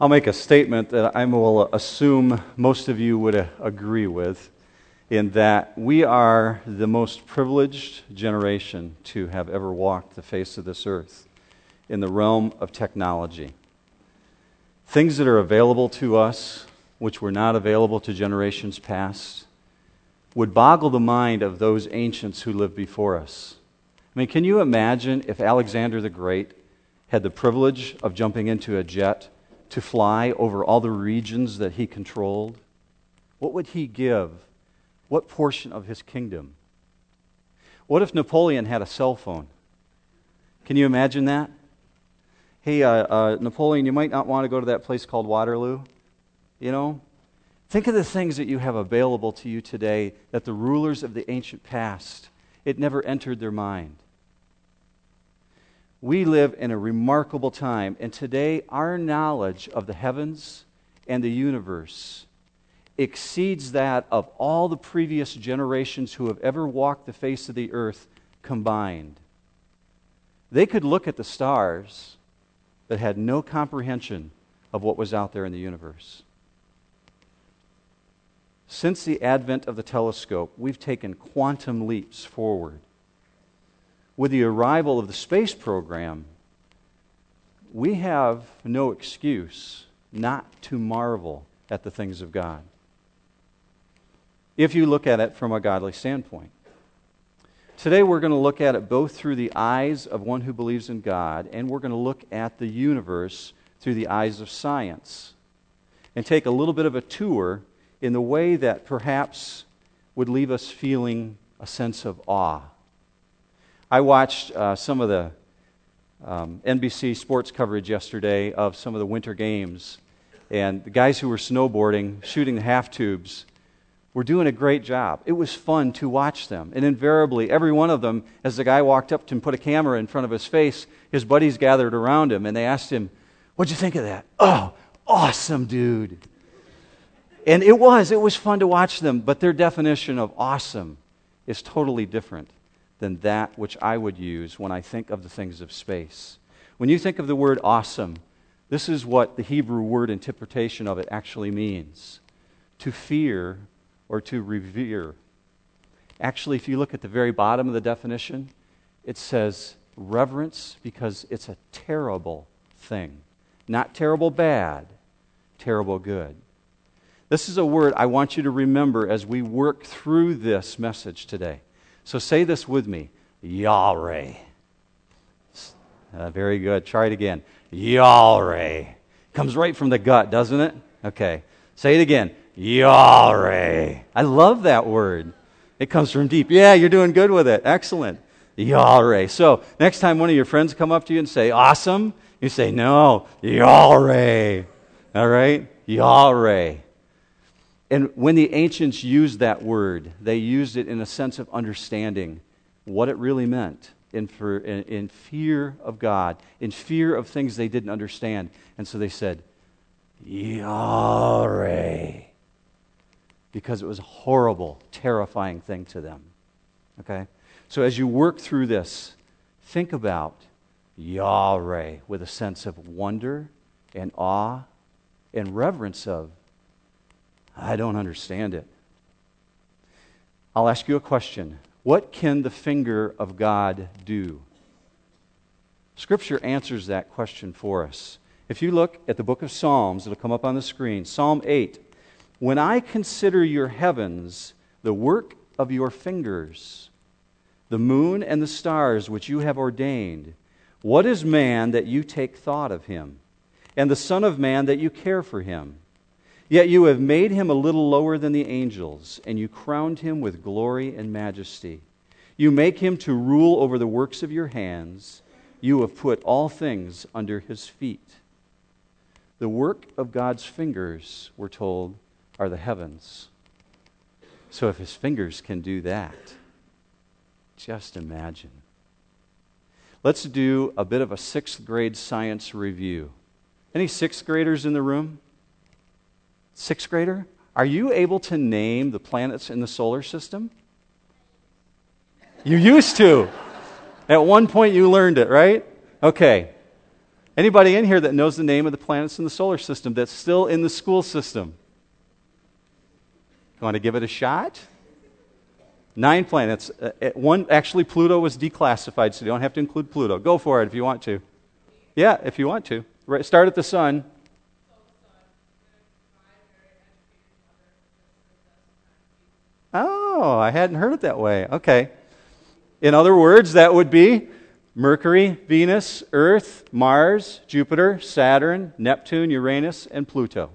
I'll make a statement that I will assume most of you would agree with in that we are the most privileged generation to have ever walked the face of this earth in the realm of technology. Things that are available to us, which were not available to generations past, would boggle the mind of those ancients who lived before us. I mean, can you imagine if Alexander the Great had the privilege of jumping into a jet? To fly over all the regions that he controlled? What would he give? What portion of his kingdom? What if Napoleon had a cell phone? Can you imagine that? Hey, uh, uh, Napoleon, you might not want to go to that place called Waterloo. You know? Think of the things that you have available to you today that the rulers of the ancient past, it never entered their mind. We live in a remarkable time, and today our knowledge of the heavens and the universe exceeds that of all the previous generations who have ever walked the face of the earth combined. They could look at the stars, but had no comprehension of what was out there in the universe. Since the advent of the telescope, we've taken quantum leaps forward with the arrival of the space program, we have no excuse not to marvel at the things of God. If you look at it from a godly standpoint. Today, we're going to look at it both through the eyes of one who believes in God, and we're going to look at the universe through the eyes of science and take a little bit of a tour in the way that perhaps would leave us feeling a sense of awe I watched uh, some of the um, NBC sports coverage yesterday of some of the winter games, and the guys who were snowboarding, shooting the half tubes, were doing a great job. It was fun to watch them. And invariably, every one of them, as the guy walked up to and put a camera in front of his face, his buddies gathered around him and they asked him, What'd you think of that? Oh, awesome, dude. And it was, it was fun to watch them, but their definition of awesome is totally different than that which I would use when I think of the things of space. When you think of the word awesome, this is what the Hebrew word interpretation of it actually means to fear or to revere. Actually, if you look at the very bottom of the definition, it says reverence because it's a terrible thing. Not terrible bad, terrible good. This is a word I want you to remember as we work through this message today. So say this with me Yahweh. Uh, very good. Try it again. Yahweh. Comes right from the gut, doesn't it? Okay. Say it again. Yahweh. I love that word. It comes from deep. Yeah, you're doing good with it. Excellent. Yahweh. So next time one of your friends come up to you and say, awesome, you say, no, Yahweh. All right? Yahweh. And when the ancients used that word, they used it in a sense of understanding what it really meant in, for, in, in, fear of God, in fear of things they didn't understand. And so they said, Yahweh, because it was a horrible, terrifying thing to them. Okay? So as you work through this, think about Yahweh with a sense of wonder and awe and reverence of I don't understand it. I'll ask you a question What can the finger of God do? Scripture answers that question for us. If you look at the book of Psalms, it'll come up on the screen. Psalm 8 When I consider your heavens, the work of your fingers, the moon and the stars which you have ordained, what is man that you take thought of him, and the Son of Man that you care for him? Yet you have made him a little lower than the angels, and you crowned him with glory and majesty. You make him to rule over the works of your hands. You have put all things under his feet. The work of God's fingers, we're told, are the heavens. So if his fingers can do that, just imagine. Let's do a bit of a sixth grade science review. Any sixth graders in the room? Sixth grader, are you able to name the planets in the solar system? You used to. At one point, you learned it, right? Okay. Anybody in here that knows the name of the planets in the solar system that's still in the school system? You want to give it a shot? Nine planets. Uh, one, actually, Pluto was declassified, so you don't have to include Pluto. Go for it if you want to. Yeah, if you want to. Right, start at the sun. Oh, I hadn't heard it that way. Okay. In other words, that would be Mercury, Venus, Earth, Mars, Jupiter, Saturn, Neptune, Uranus, and Pluto.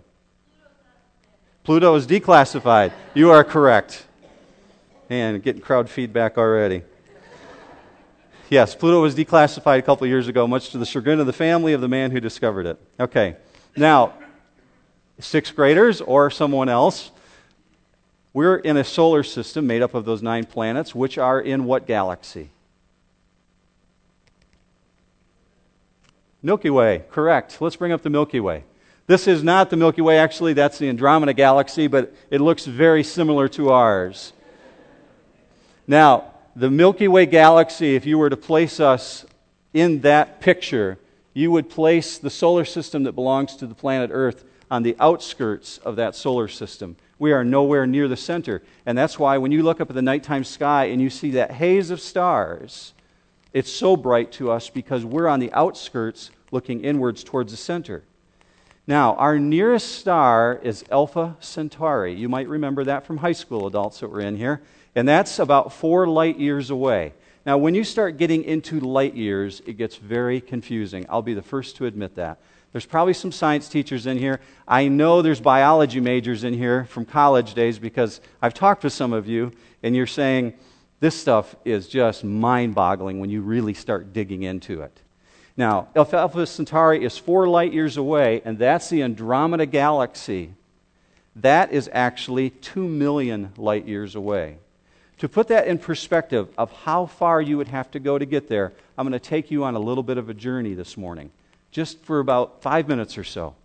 Pluto is declassified. You are correct. And getting crowd feedback already. Yes, Pluto was declassified a couple years ago, much to the chagrin of the family of the man who discovered it. Okay. Now, sixth graders or someone else, we're in a solar system made up of those nine planets, which are in what galaxy? Milky Way, correct. Let's bring up the Milky Way. This is not the Milky Way, actually, that's the Andromeda Galaxy, but it looks very similar to ours. Now, the Milky Way galaxy, if you were to place us in that picture, you would place the solar system that belongs to the planet Earth on the outskirts of that solar system. We are nowhere near the center. And that's why when you look up at the nighttime sky and you see that haze of stars, it's so bright to us because we're on the outskirts looking inwards towards the center. Now, our nearest star is Alpha Centauri. You might remember that from high school adults that were in here. And that's about four light years away. Now, when you start getting into light years, it gets very confusing. I'll be the first to admit that. There's probably some science teachers in here. I know there's biology majors in here from college days because I've talked with some of you, and you're saying this stuff is just mind boggling when you really start digging into it. Now, Alpha Centauri is four light years away, and that's the Andromeda Galaxy. That is actually two million light years away. To put that in perspective of how far you would have to go to get there, I'm going to take you on a little bit of a journey this morning, just for about five minutes or so.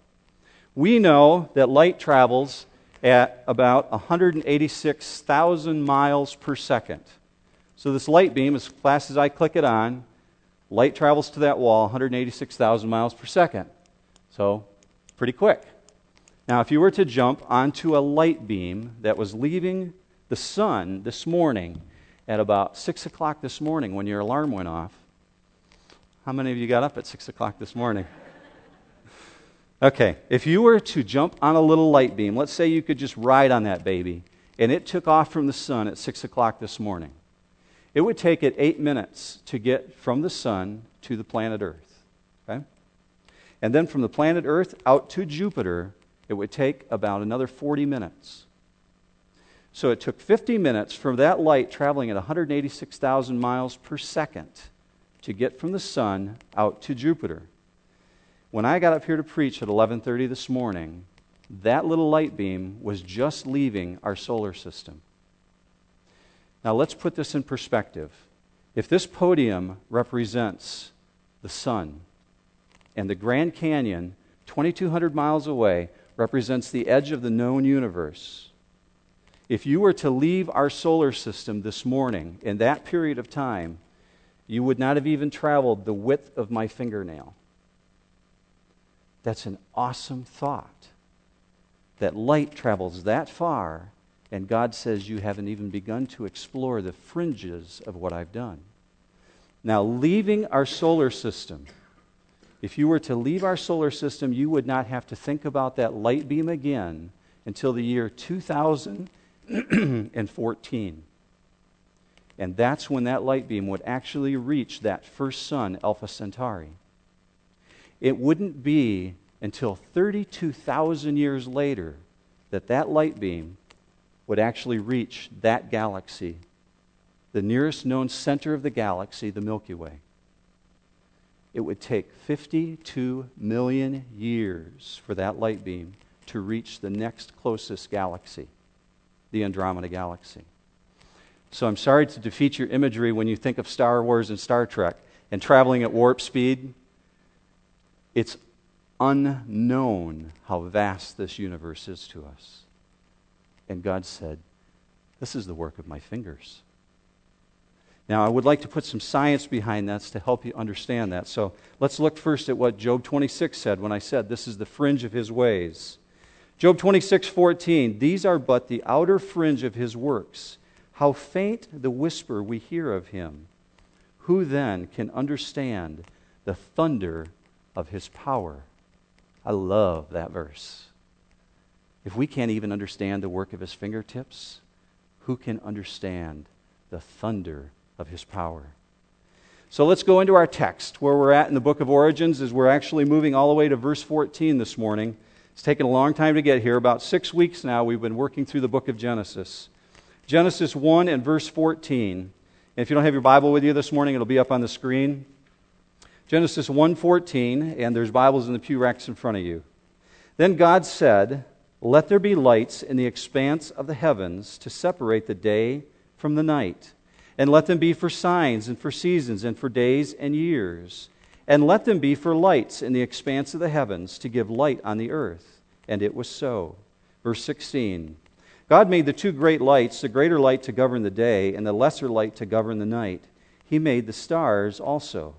We know that light travels at about 186,000 miles per second. So, this light beam, as fast as I click it on, light travels to that wall 186,000 miles per second. So, pretty quick. Now, if you were to jump onto a light beam that was leaving the sun this morning at about 6 o'clock this morning when your alarm went off. How many of you got up at 6 o'clock this morning? Okay, if you were to jump on a little light beam, let's say you could just ride on that baby, and it took off from the sun at 6 o'clock this morning. It would take it eight minutes to get from the sun to the planet Earth. Okay? And then from the planet Earth out to Jupiter, it would take about another 40 minutes. So it took 50 minutes from that light traveling at 186,000 miles per second to get from the sun out to Jupiter. When I got up here to preach at 11:30 this morning, that little light beam was just leaving our solar system. Now let's put this in perspective. If this podium represents the sun and the Grand Canyon 2200 miles away represents the edge of the known universe, if you were to leave our solar system this morning in that period of time, you would not have even traveled the width of my fingernail. That's an awesome thought. That light travels that far, and God says you haven't even begun to explore the fringes of what I've done. Now, leaving our solar system, if you were to leave our solar system, you would not have to think about that light beam again until the year 2000 and that's when that light beam would actually reach that first sun, Alpha Centauri. It wouldn't be until 32,000 years later that that light beam would actually reach that galaxy, the nearest known center of the galaxy, the Milky Way. It would take 52 million years for that light beam to reach the next closest galaxy the Andromeda Galaxy. So I'm sorry to defeat your imagery when you think of Star Wars and Star Trek and traveling at warp speed. It's unknown how vast this universe is to us. And God said, This is the work of my fingers. Now, I would like to put some science behind that to help you understand that. So let's look first at what Job 26 said when I said this is the fringe of his ways. Job 26, 14. These are but the outer fringe of his works. How faint the whisper we hear of him. Who then can understand the thunder of his power? I love that verse. If we can't even understand the work of his fingertips, who can understand the thunder of his power? So let's go into our text. Where we're at in the book of Origins is we're actually moving all the way to verse 14 this morning. It's taken a long time to get here. About six weeks now, we've been working through the book of Genesis. Genesis 1 and verse 14. And if you don't have your Bible with you this morning, it'll be up on the screen. Genesis 1:14, and there's Bibles in the pew racks in front of you. Then God said, "Let there be lights in the expanse of the heavens to separate the day from the night, and let them be for signs and for seasons and for days and years, and let them be for lights in the expanse of the heavens to give light on the earth." And it was so. Verse 16. God made the two great lights, the greater light to govern the day, and the lesser light to govern the night. He made the stars also.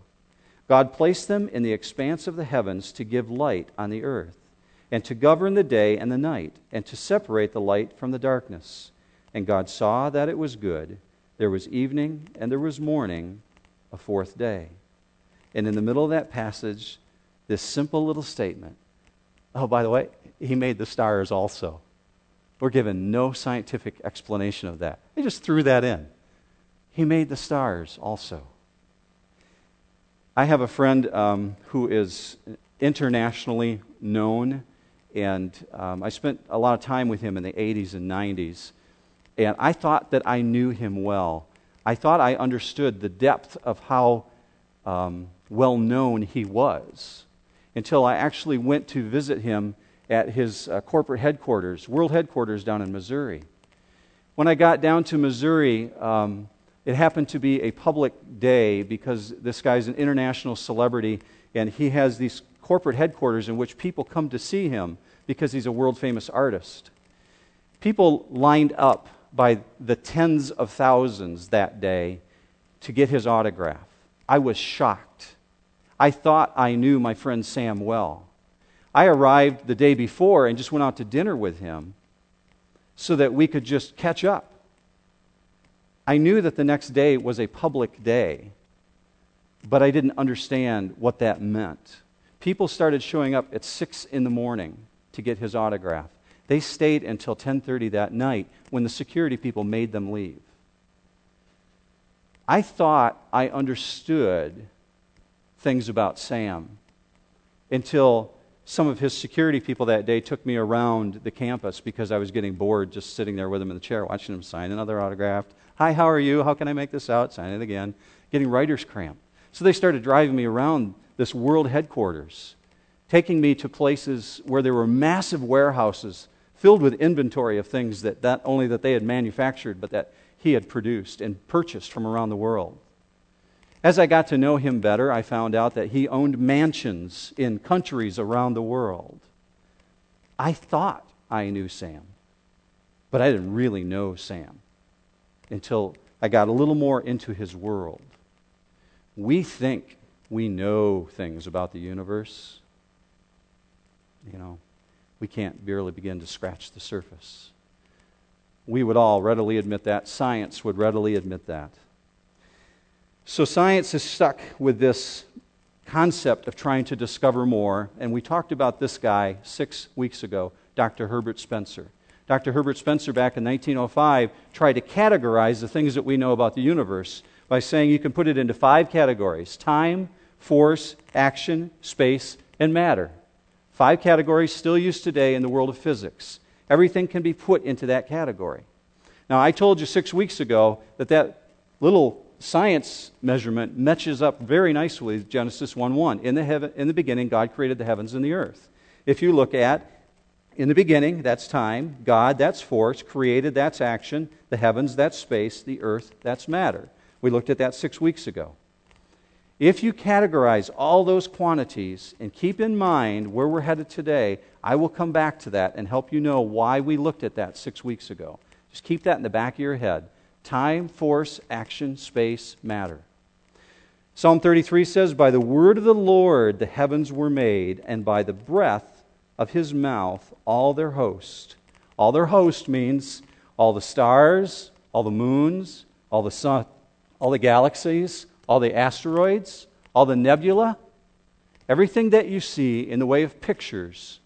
God placed them in the expanse of the heavens to give light on the earth, and to govern the day and the night, and to separate the light from the darkness. And God saw that it was good. There was evening and there was morning, a fourth day. And in the middle of that passage, this simple little statement oh, by the way, He made the stars also. We're given no scientific explanation of that. He just threw that in. He made the stars also. I have a friend um, who is internationally known, and um, I spent a lot of time with him in the 80s and 90s. And I thought that I knew him well. I thought I understood the depth of how um, well known he was until I actually went to visit him at his uh, corporate headquarters, world headquarters down in Missouri. When I got down to Missouri, um, it happened to be a public day because this guy's an international celebrity and he has these corporate headquarters in which people come to see him because he's a world famous artist. People lined up by the tens of thousands that day to get his autograph. I was shocked. I thought I knew my friend Sam well. I arrived the day before and just went out to dinner with him so that we could just catch up. I knew that the next day was a public day, but I didn't understand what that meant. People started showing up at 6 in the morning to get his autograph. They stayed until 10:30 that night when the security people made them leave. I thought I understood things about Sam until some of his security people that day took me around the campus because I was getting bored just sitting there with him in the chair watching him sign another autograph Hi, how are you? How can I make this out? Sign it again. Getting writer's cramp. So they started driving me around this world headquarters, taking me to places where there were massive warehouses filled with inventory of things that not only that they had manufactured, but that he had produced and purchased from around the world. As I got to know him better, I found out that he owned mansions in countries around the world. I thought I knew Sam, but I didn't really know Sam until I got a little more into his world. We think we know things about the universe. You know, we can't barely begin to scratch the surface. We would all readily admit that. Science would readily admit that. So, science is stuck with this concept of trying to discover more. And we talked about this guy six weeks ago, Dr. Herbert Spencer. Dr. Herbert Spencer, back in 1905, tried to categorize the things that we know about the universe by saying you can put it into five categories time, force, action, space, and matter. Five categories still used today in the world of physics. Everything can be put into that category. Now, I told you six weeks ago that that little science measurement matches up very nicely with Genesis 1 1. In the, heaven, in the beginning, God created the heavens and the earth. If you look at in the beginning, that's time. God, that's force. Created, that's action. The heavens, that's space. The earth, that's matter. We looked at that six weeks ago. If you categorize all those quantities and keep in mind where we're headed today, I will come back to that and help you know why we looked at that six weeks ago. Just keep that in the back of your head. Time, force, action, space, matter. Psalm 33 says, By the word of the Lord the heavens were made, and by the breath of his mouth all their host. All their host means all the stars, all the moons, all the sun, all the galaxies, all the asteroids, all the nebula, everything that you see in the way of pictures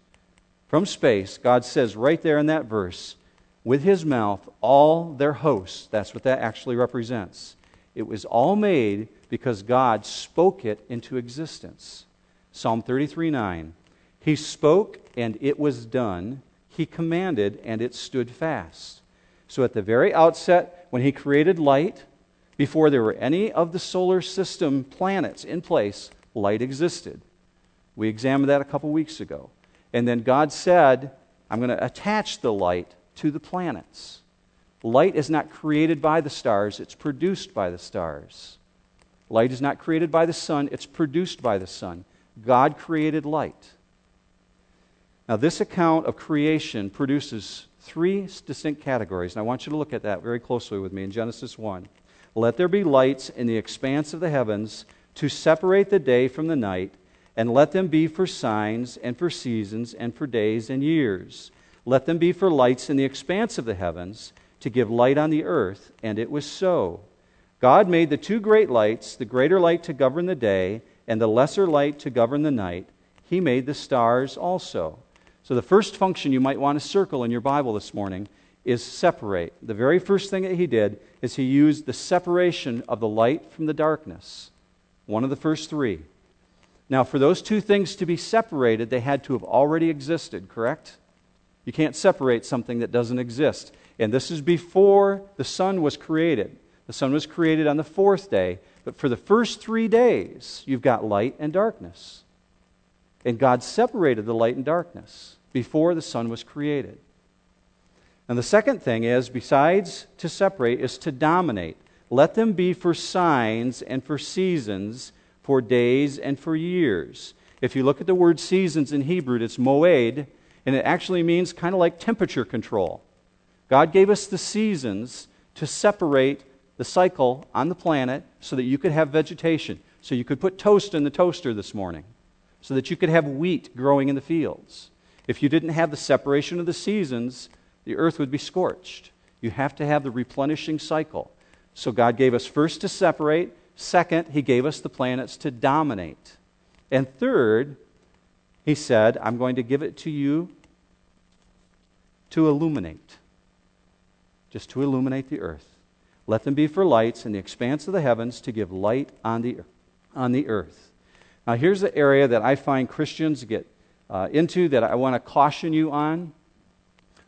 from space, God says right there in that verse, with his mouth, all their hosts. That's what that actually represents. It was all made because God spoke it into existence. Psalm 33 9. He spoke and it was done. He commanded and it stood fast. So at the very outset, when he created light, before there were any of the solar system planets in place, light existed. We examined that a couple weeks ago. And then God said, I'm going to attach the light to the planets. Light is not created by the stars, it's produced by the stars. Light is not created by the sun, it's produced by the sun. God created light. Now, this account of creation produces three distinct categories, and I want you to look at that very closely with me in Genesis 1. Let there be lights in the expanse of the heavens to separate the day from the night, and let them be for signs and for seasons and for days and years. Let them be for lights in the expanse of the heavens to give light on the earth. And it was so. God made the two great lights, the greater light to govern the day, and the lesser light to govern the night. He made the stars also. So, the first function you might want to circle in your Bible this morning is separate. The very first thing that he did is he used the separation of the light from the darkness. One of the first three. Now, for those two things to be separated, they had to have already existed, correct? You can't separate something that doesn't exist. And this is before the sun was created. The sun was created on the fourth day, but for the first three days, you've got light and darkness. And God separated the light and darkness before the sun was created. And the second thing is, besides to separate, is to dominate. Let them be for signs and for seasons, for days and for years. If you look at the word seasons in Hebrew, it's moed, and it actually means kind of like temperature control. God gave us the seasons to separate the cycle on the planet so that you could have vegetation. So you could put toast in the toaster this morning, so that you could have wheat growing in the fields. If you didn't have the separation of the seasons, the earth would be scorched. You have to have the replenishing cycle. So God gave us first to separate, second, He gave us the planets to dominate. And third, he said, I'm going to give it to you to illuminate, just to illuminate the earth. Let them be for lights in the expanse of the heavens to give light on the, on the earth. Now, here's the area that I find Christians get uh, into that I want to caution you on.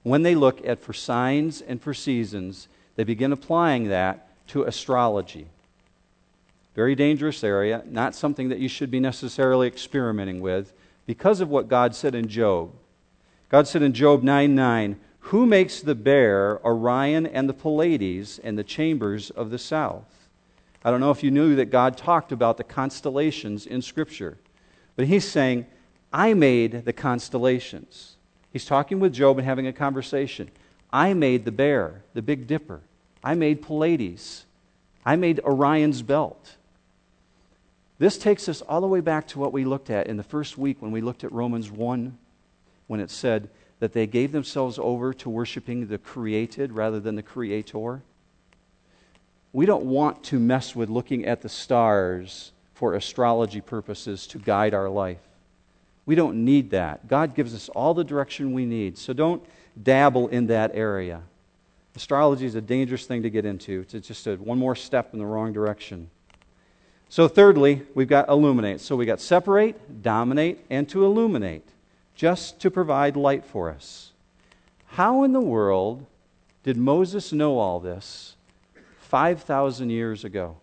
When they look at for signs and for seasons, they begin applying that to astrology. Very dangerous area, not something that you should be necessarily experimenting with because of what God said in Job. God said in Job 9 9, Who makes the bear, Orion, and the Pleiades, and the chambers of the south? I don't know if you knew that God talked about the constellations in Scripture, but he's saying, I made the constellations. He's talking with Job and having a conversation. I made the bear, the Big Dipper. I made Pleiades. I made Orion's belt. This takes us all the way back to what we looked at in the first week when we looked at Romans 1, when it said that they gave themselves over to worshiping the created rather than the creator. We don't want to mess with looking at the stars for astrology purposes to guide our life. We don't need that. God gives us all the direction we need. So don't dabble in that area. Astrology is a dangerous thing to get into. It's just a, one more step in the wrong direction. So, thirdly, we've got illuminate. So, we've got separate, dominate, and to illuminate, just to provide light for us. How in the world did Moses know all this 5,000 years ago?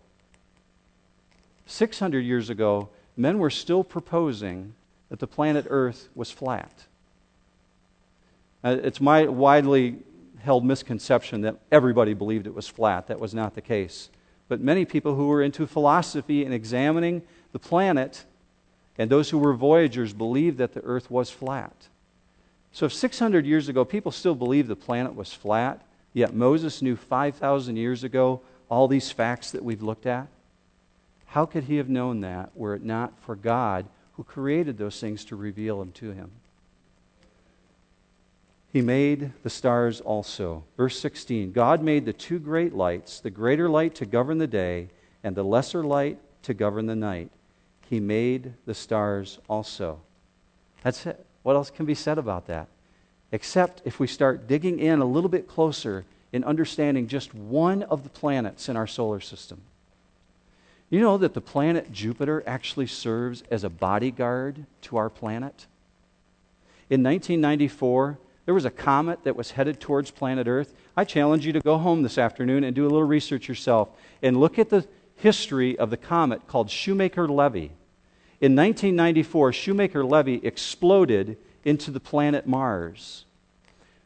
600 years ago, men were still proposing that the planet Earth was flat. Uh, it's my widely held misconception that everybody believed it was flat. That was not the case but many people who were into philosophy and examining the planet, and those who were voyagers believed that the earth was flat. So, if 600 years ago people still believed the planet was flat, Yet Moses knew 5,000 years ago all these facts that we've looked at. How could he have known that were it not for God who created those things to reveal them to him? He made the stars also. Verse 16 God made the two great lights, the greater light to govern the day, and the lesser light to govern the night. He made the stars also. That's it. What else can be said about that? Except if we start digging in a little bit closer in understanding just one of the planets in our solar system. You know that the planet Jupiter actually serves as a bodyguard to our planet? In 1994, there was a comet that was headed towards planet Earth. I challenge you to go home this afternoon and do a little research yourself and look at the history of the comet called Shoemaker Levy. In 1994, Shoemaker Levy exploded into the planet Mars.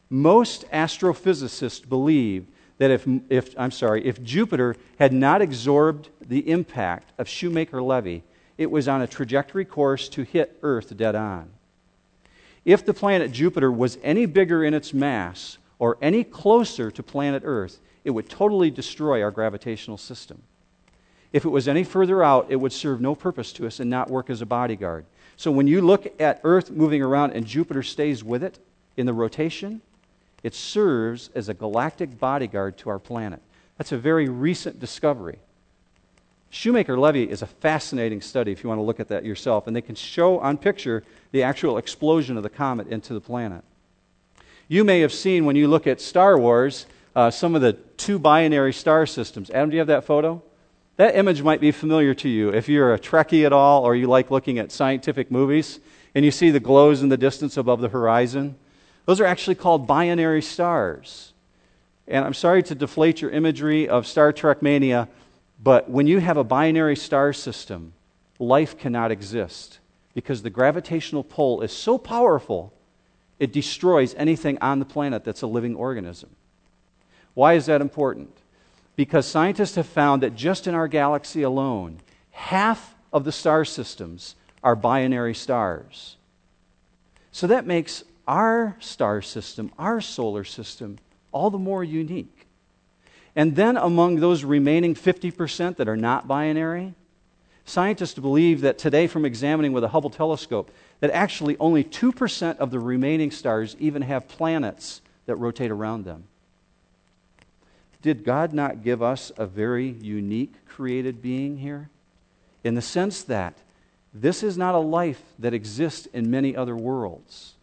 Most astrophysicists believe that if, if, I'm sorry, if Jupiter had not absorbed the impact of Shoemaker Levy, it was on a trajectory course to hit Earth dead on if the planet Jupiter was any bigger in its mass or any closer to planet Earth, it would totally destroy our gravitational system. If it was any further out, it would serve no purpose to us and not work as a bodyguard. So when you look at Earth moving around and Jupiter stays with it in the rotation, it serves as a galactic bodyguard to our planet. That's a very recent discovery. Shoemaker Levy is a fascinating study if you want to look at that yourself, and they can show on picture the actual explosion of the comet into the planet. You may have seen when you look at Star Wars uh, some of the two binary star systems. Adam, do you have that photo? That image might be familiar to you if you're a Trekkie at all or you like looking at scientific movies and you see the glows in the distance above the horizon. Those are actually called binary stars. And I'm sorry to deflate your imagery of Star Trek mania, but when you have a binary star system, life cannot exist because the gravitational pull is so powerful, it destroys anything on the planet that's a living organism. Why is that important? Because scientists have found that just in our galaxy alone, half of the star systems are binary stars. So that makes our star system, our solar system, all the more unique. And then among those remaining 50% that are not binary, scientists believe that today, from examining with a Hubble telescope, that actually only 2% of the remaining stars even have planets that rotate around them. Did God not give us a very unique created being here? In the sense that this is not a life that exists in many other worlds.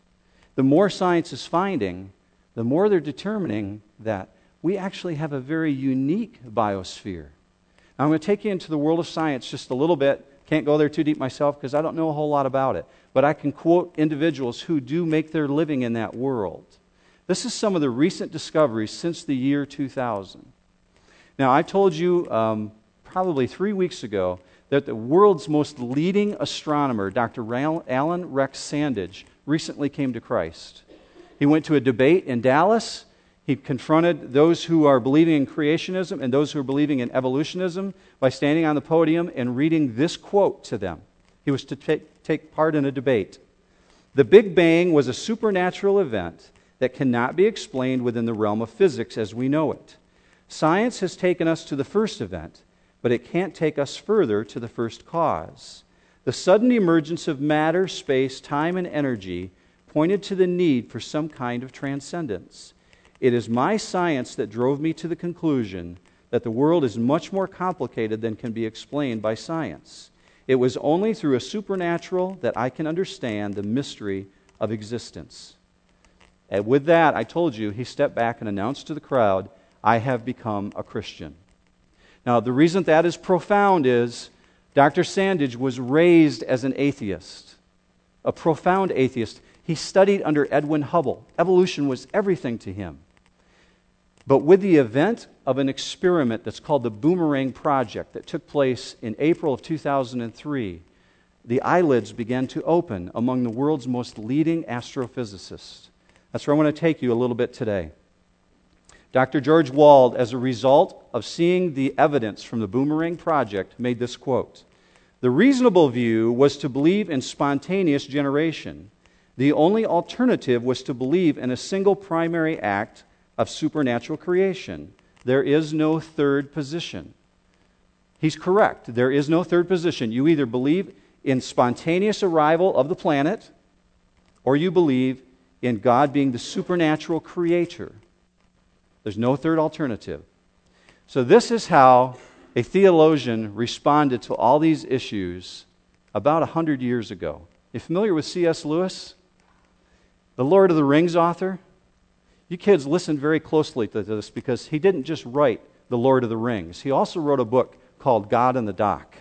The more science is finding, the more they're determining that we actually have a very unique biosphere. Now, I'm going to take you into the world of science just a little bit. Can't go there too deep myself because I don't know a whole lot about it. But I can quote individuals who do make their living in that world. This is some of the recent discoveries since the year 2000. Now, I told you um, probably three weeks ago that the world's most leading astronomer, Dr. Allan Rex Sandage, recently came to Christ. He went to a debate in Dallas he confronted those who are believing in creationism and those who are believing in evolutionism by standing on the podium and reading this quote to them. He was to take, take part in a debate. The Big Bang was a supernatural event that cannot be explained within the realm of physics as we know it. Science has taken us to the first event, but it can't take us further to the first cause. The sudden emergence of matter, space, time, and energy pointed to the need for some kind of transcendence. It is my science that drove me to the conclusion that the world is much more complicated than can be explained by science. It was only through a supernatural that I can understand the mystery of existence. And with that, I told you, he stepped back and announced to the crowd, I have become a Christian. Now, the reason that is profound is Dr. Sandage was raised as an atheist, a profound atheist. He studied under Edwin Hubble. Evolution was everything to him. But with the event of an experiment that's called the Boomerang Project that took place in April of 2003, the eyelids began to open among the world's most leading astrophysicists. That's where I want to take you a little bit today. Dr. George Wald, as a result of seeing the evidence from the Boomerang Project, made this quote The reasonable view was to believe in spontaneous generation. The only alternative was to believe in a single primary act of supernatural creation. There is no third position. He's correct. There is no third position. You either believe in spontaneous arrival of the planet, or you believe in God being the supernatural creator. There's no third alternative. So, this is how a theologian responded to all these issues about 100 years ago. You familiar with C.S. Lewis? The Lord of the Rings author? You kids listen very closely to this because he didn't just write The Lord of the Rings, he also wrote a book called God in the Dock.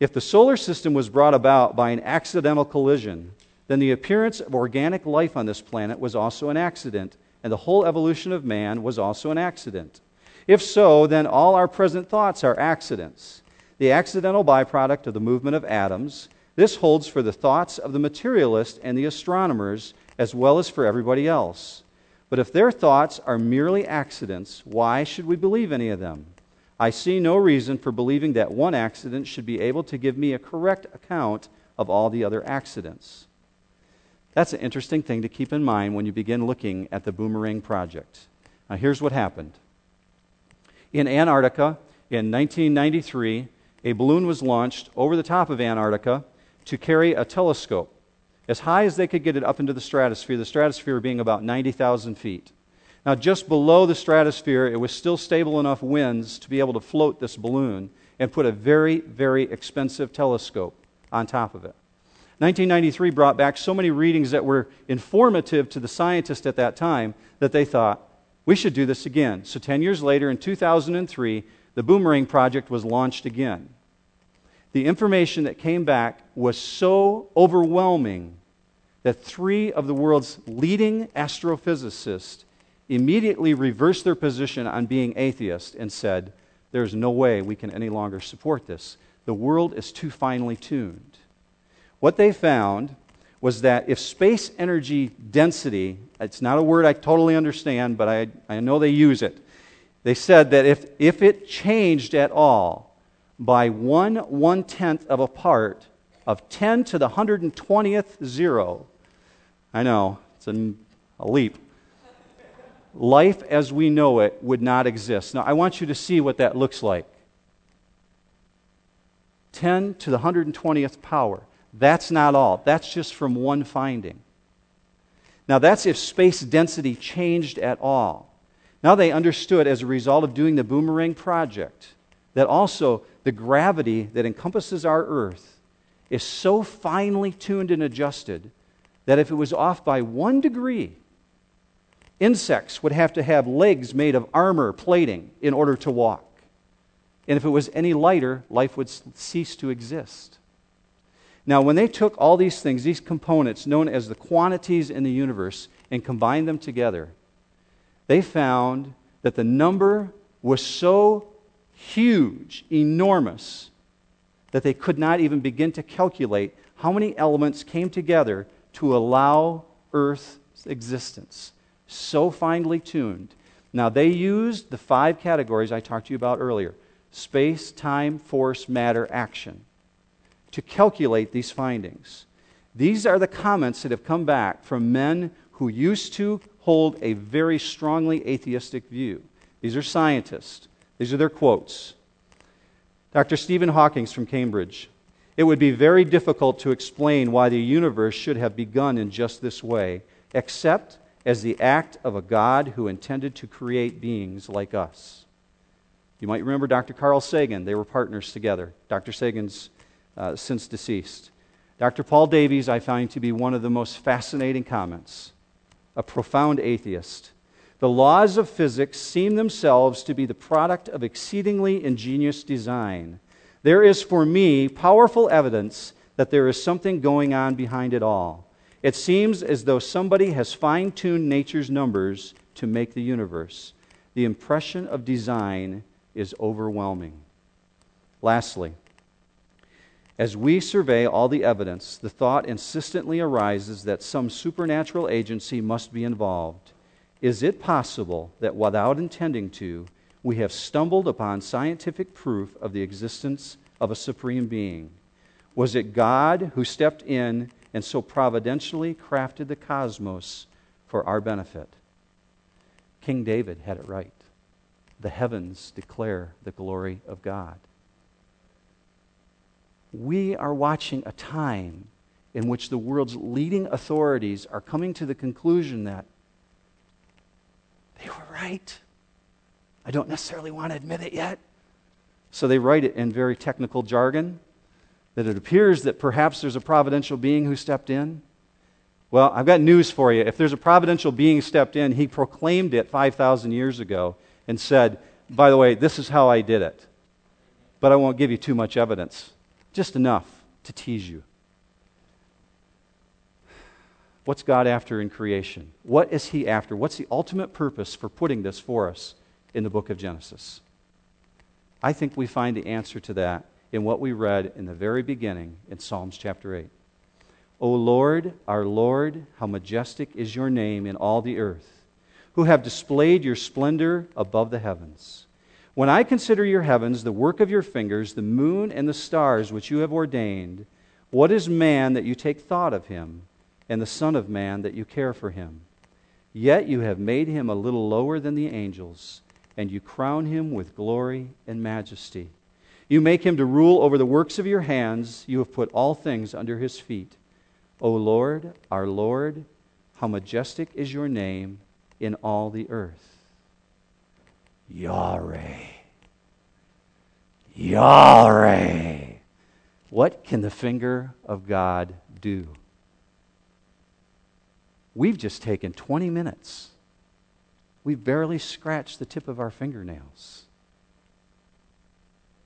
If the solar system was brought about by an accidental collision, then the appearance of organic life on this planet was also an accident, and the whole evolution of man was also an accident. If so, then all our present thoughts are accidents, the accidental byproduct of the movement of atoms. This holds for the thoughts of the materialist and the astronomers, as well as for everybody else. But if their thoughts are merely accidents, why should we believe any of them? I see no reason for believing that one accident should be able to give me a correct account of all the other accidents. That's an interesting thing to keep in mind when you begin looking at the Boomerang Project. Now, here's what happened. In Antarctica in 1993, a balloon was launched over the top of Antarctica to carry a telescope as high as they could get it up into the stratosphere, the stratosphere being about 90,000 feet. Now, just below the stratosphere, it was still stable enough winds to be able to float this balloon and put a very, very expensive telescope on top of it. 1993 brought back so many readings that were informative to the scientists at that time that they thought, we should do this again. So, 10 years later, in 2003, the Boomerang Project was launched again. The information that came back was so overwhelming that three of the world's leading astrophysicists immediately reversed their position on being atheist and said, There's no way we can any longer support this. The world is too finely tuned. What they found was that if space energy density, it's not a word I totally understand, but I, I know they use it. They said that if, if it changed at all by one one tenth of a part of 10 to the 120th zero, I know, it's a, a leap life as we know it would not exist. Now, I want you to see what that looks like 10 to the 120th power. That's not all, that's just from one finding. Now, that's if space density changed at all. Now, they understood as a result of doing the Boomerang Project that also the gravity that encompasses our Earth is so finely tuned and adjusted that if it was off by one degree, Insects would have to have legs made of armor plating in order to walk. And if it was any lighter, life would cease to exist. Now, when they took all these things, these components known as the quantities in the universe, and combined them together, they found that the number was so huge, enormous, that they could not even begin to calculate how many elements came together to allow Earth's existence so finely tuned. Now, they used the five categories I talked to you about earlier space, time, force, matter, action to calculate these findings. These are the comments that have come back from men who used to hold a very strongly atheistic view. These are scientists, these are their quotes. Dr. Stephen Hawking from Cambridge. It would be very difficult to explain why the universe should have begun in just this way, except as the act of a God who intended to create beings like us. You might remember Dr. Carl Sagan. They were partners together. Dr. Sagan's uh, since deceased. Dr. Paul Davies, I find to be one of the most fascinating comments. A profound atheist. The laws of physics seem themselves to be the product of exceedingly ingenious design. There is, for me, powerful evidence that there is something going on behind it all. It seems as though somebody has fine tuned nature's numbers to make the universe. The impression of design is overwhelming. Lastly, as we survey all the evidence, the thought insistently arises that some supernatural agency must be involved. Is it possible that without intending to, we have stumbled upon scientific proof of the existence of a supreme being? Was it God who stepped in and so providentially crafted the cosmos for our benefit. King David had it right. The heavens declare the glory of God. We are watching a time in which the world's leading authorities are coming to the conclusion that they were right. I don't necessarily want to admit it yet. So they write it in very technical jargon that it appears that perhaps there's a providential being who stepped in. Well, I've got news for you. If there's a providential being stepped in, he proclaimed it 5,000 years ago and said, by the way, this is how I did it. But I won't give you too much evidence, just enough to tease you. What's God after in creation? What is He after? What's the ultimate purpose for putting this for us in the book of Genesis? I think we find the answer to that in what we read in the very beginning in Psalms chapter 8. O Lord, our Lord, how majestic is your name in all the earth, who have displayed your splendor above the heavens. When I consider your heavens, the work of your fingers, the moon and the stars which you have ordained, what is man that you take thought of him? And the Son of Man that you care for him. Yet you have made him a little lower than the angels, and you crown him with glory and majesty. You make him to rule over the works of your hands. You have put all things under his feet. O Lord, our Lord, how majestic is your name in all the earth. Yahweh. Yahweh. What can the finger of God do? We've just taken 20 minutes. We've barely scratched the tip of our fingernails.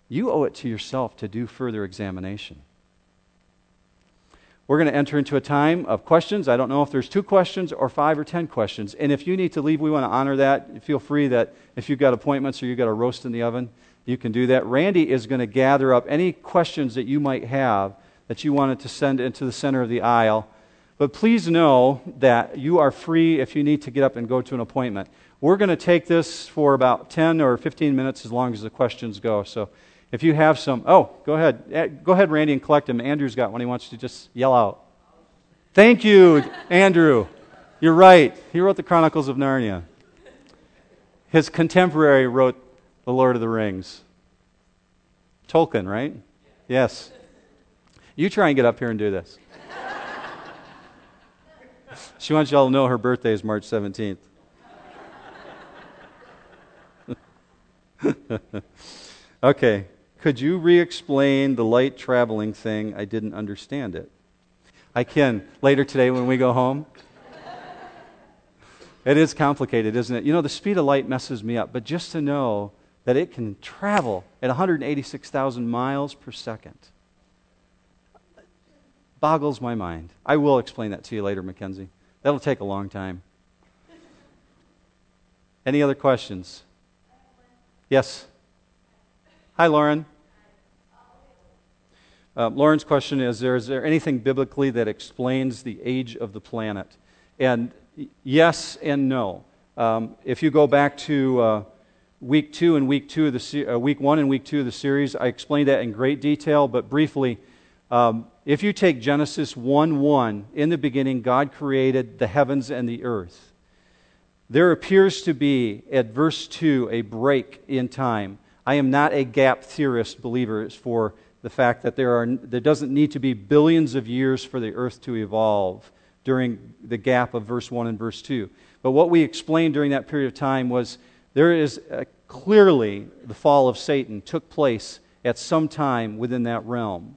You owe it to yourself to do further examination. We're going to enter into a time of questions. I don't know if there's two questions or five or ten questions. And if you need to leave, we want to honor that. Feel free that if you've got appointments or you've got a roast in the oven, you can do that. Randy is going to gather up any questions that you might have that you wanted to send into the center of the aisle. But please know that you are free if you need to get up and go to an appointment. We're going to take this for about 10 or 15 minutes as long as the questions go. So if you have some, oh, go ahead. Eh, go ahead, Randy, and collect them. Andrew's got one. He wants to just yell out. Thank you, Andrew. You're right. He wrote the Chronicles of Narnia. His contemporary wrote The Lord of the Rings. Tolkien, right? Yes. You try and get up here and do this. She wants y'all to know her birthday is March 17th. okay. Could you re explain the light traveling thing? I didn't understand it. I can later today when we go home. it is complicated, isn't it? You know, the speed of light messes me up, but just to know that it can travel at 186,000 miles per second boggles my mind. I will explain that to you later, Mackenzie. That'll take a long time. Any other questions? Yes. Hi, Lauren. Uh, Lauren's question is there, is there anything biblically that explains the age of the planet? And yes and no. Um, if you go back to uh, week two and week two of the se- uh, week one and week two of the series, I explained that in great detail, but briefly, um, if you take Genesis 1 1, in the beginning, God created the heavens and the earth. There appears to be, at verse 2, a break in time. I am not a gap theorist believer for the fact that there, are, there doesn't need to be billions of years for the earth to evolve during the gap of verse 1 and verse 2. But what we explained during that period of time was there is clearly the fall of Satan took place at some time within that realm.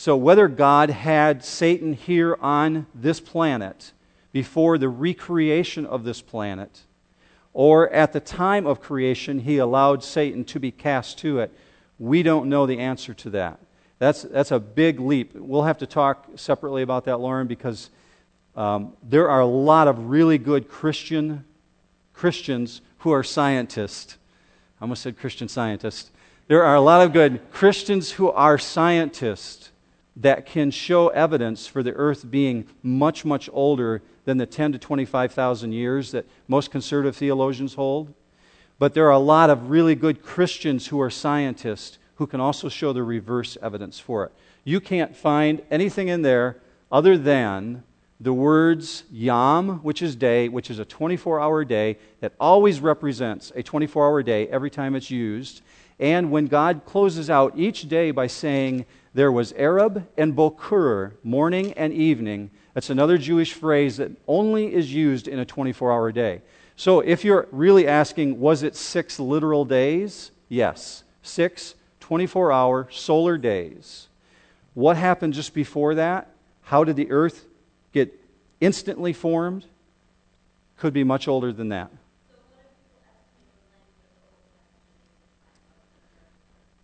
So, whether God had Satan here on this planet before the recreation of this planet, or at the time of creation, he allowed Satan to be cast to it, we don't know the answer to that. That's, that's a big leap. We'll have to talk separately about that, Lauren, because um, there are a lot of really good Christian Christians who are scientists. I almost said Christian scientists. There are a lot of good Christians who are scientists that can show evidence for the earth being much, much older than the 10 to 25,000 years that most conservative theologians hold. But there are a lot of really good Christians who are scientists who can also show the reverse evidence for it. You can't find anything in there other than the words yom, which is day, which is a 24 hour day that always represents a 24 hour day every time it's used. And when God closes out each day by saying, There was erev and boker, morning and evening, that's another Jewish phrase that only is used in a 24 hour day. So if you're really asking, was it six literal days? Yes. Six 24 hour solar days. What happened just before that? How did the earth get instantly formed? Could be much older than that.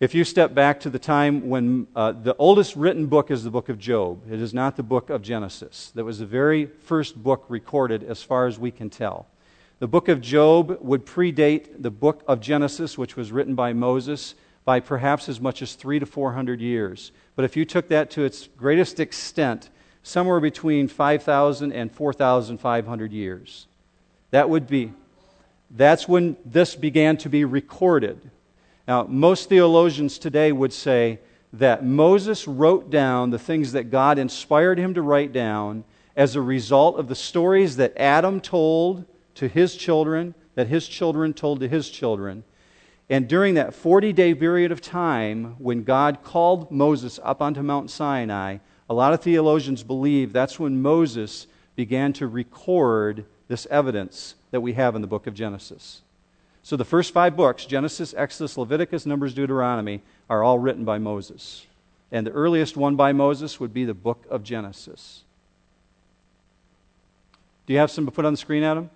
If you step back to the time when uh, the oldest written book is the book of Job, it is not the book of Genesis. That was the very first book recorded as far as we can tell. The book of Job would predate the book of Genesis, which was written by Moses, by perhaps as much as three to four hundred years. But if you took that to its greatest extent, somewhere between 5,000 and 4,500 years, that would be, that's when this began to be recorded. Now, most theologians today would say that Moses wrote down the things that God inspired him to write down as a result of the stories that Adam told to his children, that his children told to his children. And during that 40 day period of time, when God called Moses up onto Mount Sinai, a lot of theologians believe that's when Moses began to record this evidence that we have in the book of Genesis. So the first five books Genesis, Exodus, Leviticus, Numbers, Deuteronomy are all written by Moses. And the earliest one by Moses would be the book of Genesis. Do you have some to put on the screen, Adam?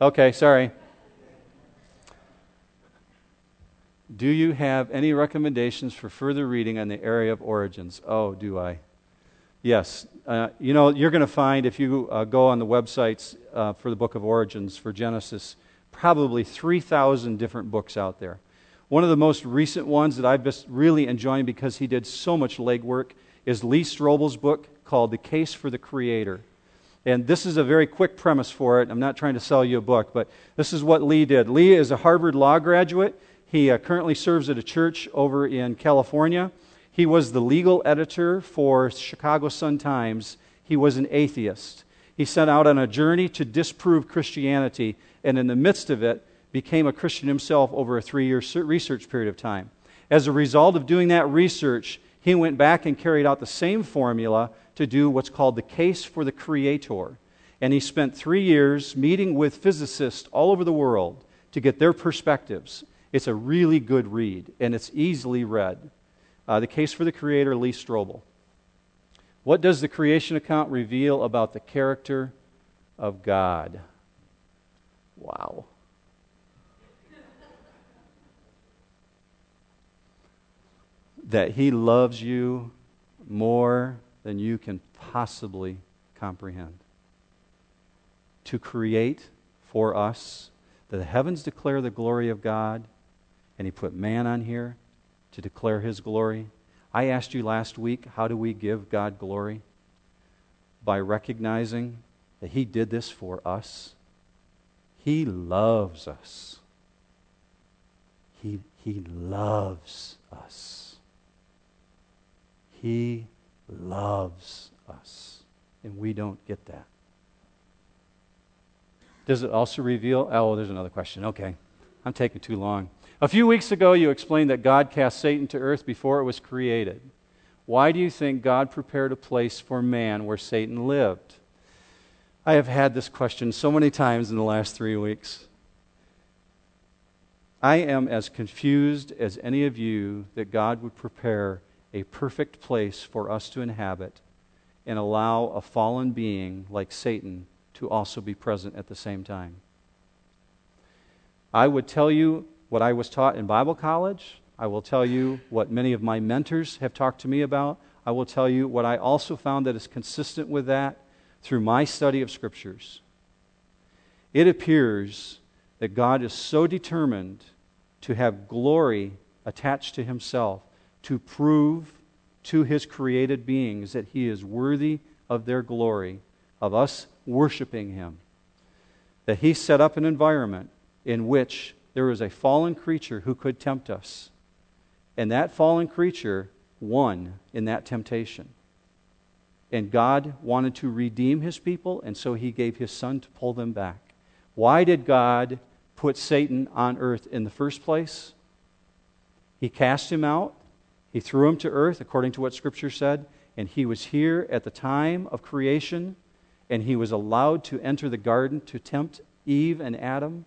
Okay, sorry. Do you have any recommendations for further reading on the area of origins? Oh, do I? Yes. Uh, you know, you're going to find if you uh, go on the websites uh, for the book of origins for Genesis, probably 3,000 different books out there. One of the most recent ones that I've just really enjoying because he did so much legwork is Lee Strobel's book called The Case for the Creator. And this is a very quick premise for it. I'm not trying to sell you a book, but this is what Lee did. Lee is a Harvard Law graduate. He uh, currently serves at a church over in California. He was the legal editor for Chicago Sun-Times. He was an atheist. He set out on a journey to disprove Christianity and in the midst of it, became a Christian himself over a three year research period of time. As a result of doing that research, he went back and carried out the same formula to do what's called the case for the Creator. And he spent three years meeting with physicists all over the world to get their perspectives. It's a really good read, and it's easily read. Uh, the Case for the Creator, Lee Strobel. What does the creation account reveal about the character of God? Wow. that He loves you more than you can possibly comprehend. To create for us, that the heavens declare the glory of God, and He put man on here to declare His glory. I asked you last week, how do we give God glory? By recognizing that He did this for us he loves us. He, he loves us. He loves us. And we don't get that. Does it also reveal? Oh, there's another question. Okay. I'm taking too long. A few weeks ago, you explained that God cast Satan to earth before it was created. Why do you think God prepared a place for man where Satan lived? I have had this question so many times in the last three weeks. I am as confused as any of you that God would prepare a perfect place for us to inhabit and allow a fallen being like Satan to also be present at the same time. I would tell you what I was taught in Bible college. I will tell you what many of my mentors have talked to me about. I will tell you what I also found that is consistent with that through my study of scriptures, it appears that God is so determined to have glory attached to himself to prove to his created beings that he is worthy of their glory, of us worshiping him, that he set up an environment in which there was a fallen creature who could tempt us. And that fallen creature won in that temptation. And God wanted to redeem his people, and so he gave his son to pull them back. Why did God put Satan on earth in the first place? He cast him out, he threw him to earth, according to what Scripture said, and he was here at the time of creation, and he was allowed to enter the garden to tempt Eve and Adam.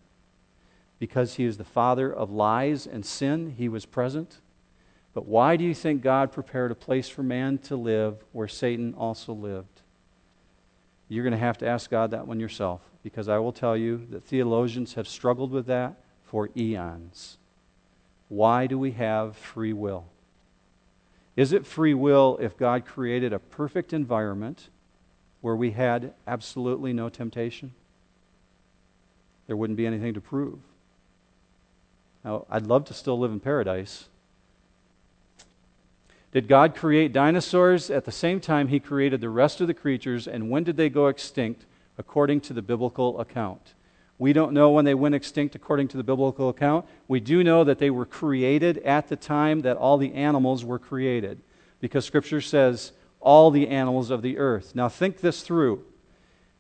Because he is the father of lies and sin, he was present. But why do you think God prepared a place for man to live where Satan also lived? You're going to have to ask God that one yourself, because I will tell you that theologians have struggled with that for eons. Why do we have free will? Is it free will if God created a perfect environment where we had absolutely no temptation? There wouldn't be anything to prove. Now, I'd love to still live in paradise, did God create dinosaurs at the same time He created the rest of the creatures, and when did they go extinct according to the biblical account? We don't know when they went extinct according to the biblical account. We do know that they were created at the time that all the animals were created, because Scripture says, all the animals of the earth. Now, think this through.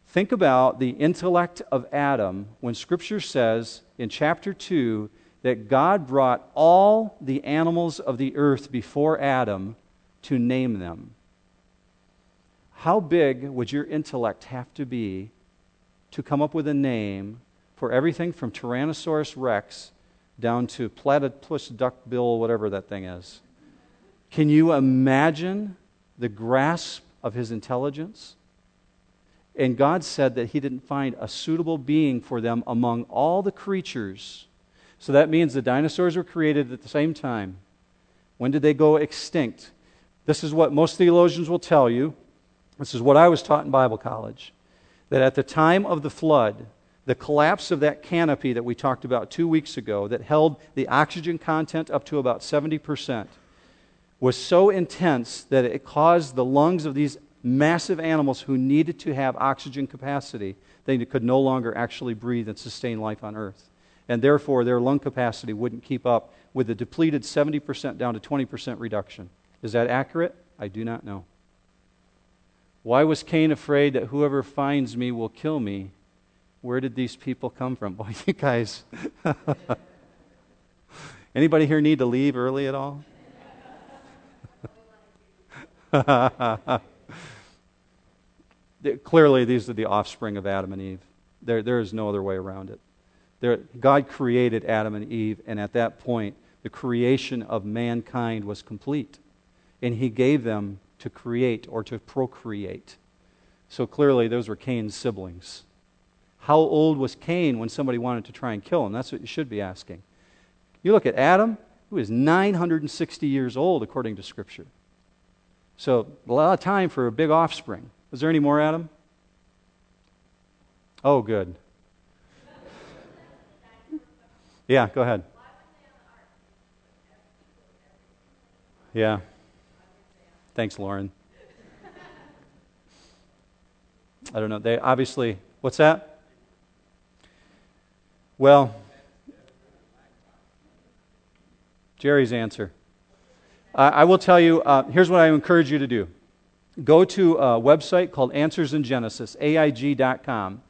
Think about the intellect of Adam when Scripture says in chapter 2 that God brought all the animals of the earth before Adam to name them. How big would your intellect have to be to come up with a name for everything from Tyrannosaurus rex down to platypus duckbill, whatever that thing is? Can you imagine the grasp of his intelligence? And God said that he didn't find a suitable being for them among all the creatures so that means the dinosaurs were created at the same time. When did they go extinct? This is what most theologians will tell you. This is what I was taught in Bible college. That at the time of the flood, the collapse of that canopy that we talked about two weeks ago, that held the oxygen content up to about 70%, was so intense that it caused the lungs of these massive animals who needed to have oxygen capacity, they could no longer actually breathe and sustain life on earth and therefore their lung capacity wouldn't keep up with the depleted 70% down to 20% reduction. Is that accurate? I do not know. Why was Cain afraid that whoever finds me will kill me? Where did these people come from? Boy, you guys. Anybody here need to leave early at all? Clearly, these are the offspring of Adam and Eve. There, there is no other way around it. There, God created Adam and Eve, and at that point, the creation of mankind was complete. And He gave them to create or to procreate. So clearly, those were Cain's siblings. How old was Cain when somebody wanted to try and kill him? That's what you should be asking. You look at Adam, who is 960 years old, according to Scripture. So, a lot of time for a big offspring. Is there any more, Adam? Oh, good. Yeah, go ahead. Yeah. Thanks, Lauren. I don't know. They obviously, what's that? Well, Jerry's answer. Uh, I will tell you, uh, here's what I encourage you to do go to a website called Answers in Genesis, AIG.com.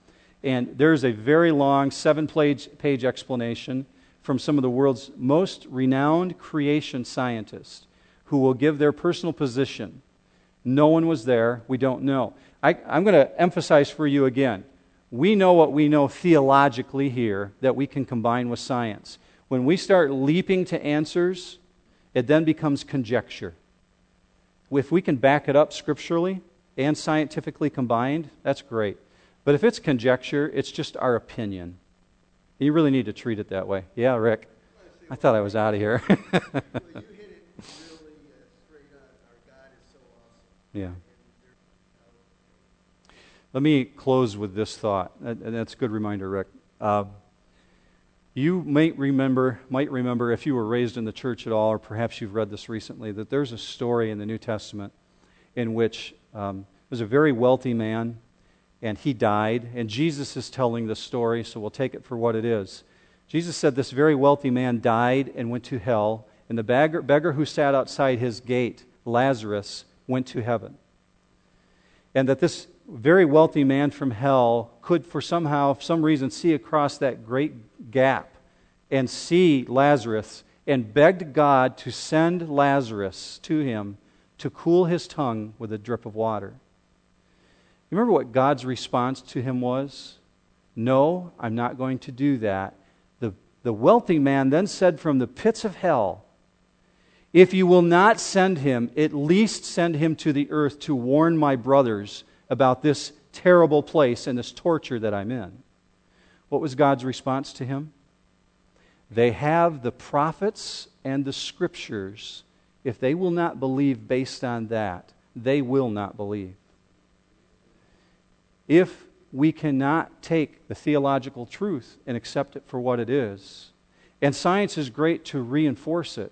And there's a very long seven page, explanation from some of the world's most renowned creation scientists who will give their personal position. No one was there. We don't know. I, am going to emphasize for you again. We know what we know theologically here that we can combine with science. When we start leaping to answers, it then becomes conjecture. If we can back it up scripturally and scientifically combined, that's great. But if it's conjecture, it's just our opinion. You really need to treat it that way. Yeah, Rick. I thought I was out of here. yeah. Let me close with this thought, and that's a good reminder, Rick. Uh, you might remember, might remember if you were raised in the church at all, or perhaps you've read this recently, that there's a story in the New Testament in which um, there's a very wealthy man and he died. And Jesus is telling the story, so we'll take it for what it is. Jesus said this very wealthy man died and went to hell, and the beggar, beggar who sat outside his gate, Lazarus, went to heaven. and that this very wealthy man from hell could, for somehow, some reason, see across that great gap and see Lazarus and begged God to send Lazarus to him to cool his tongue with a drip of water. Remember what God's response to him was? No, I'm not going to do that. The, the wealthy man then said from the pits of hell, If you will not send him, at least send him to the earth to warn my brothers about this terrible place and this torture that I'm in. What was God's response to him? They have the prophets and the scriptures. If they will not believe based on that, they will not believe. If we cannot take the theological truth and accept it for what it is, and science is great to reinforce it,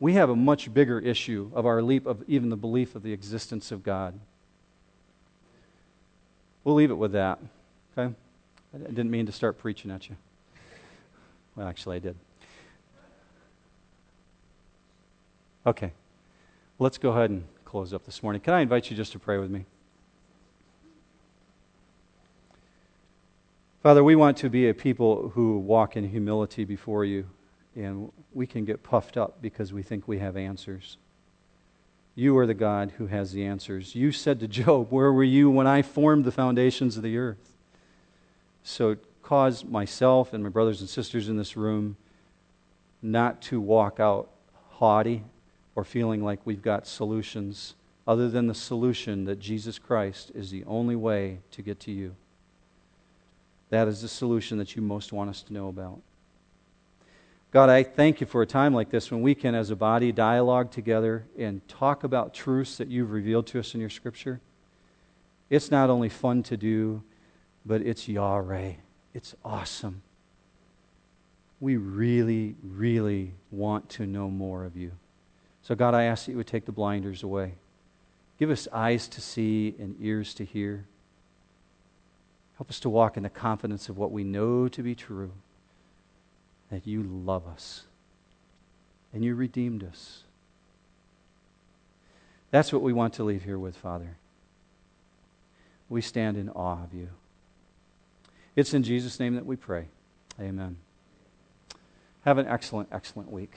we have a much bigger issue of our leap of even the belief of the existence of God. We'll leave it with that. Okay? I didn't mean to start preaching at you. Well, actually, I did. Okay. Let's go ahead and close up this morning. Can I invite you just to pray with me? Father, we want to be a people who walk in humility before you, and we can get puffed up because we think we have answers. You are the God who has the answers. You said to Job, Where were you when I formed the foundations of the earth? So cause myself and my brothers and sisters in this room not to walk out haughty or feeling like we've got solutions other than the solution that Jesus Christ is the only way to get to you. That is the solution that you most want us to know about. God, I thank you for a time like this when we can, as a body, dialogue together and talk about truths that you've revealed to us in your scripture. It's not only fun to do, but it's Yahweh. It's awesome. We really, really want to know more of you. So, God, I ask that you would take the blinders away. Give us eyes to see and ears to hear. Help us to walk in the confidence of what we know to be true that you love us and you redeemed us. That's what we want to leave here with, Father. We stand in awe of you. It's in Jesus' name that we pray. Amen. Have an excellent, excellent week.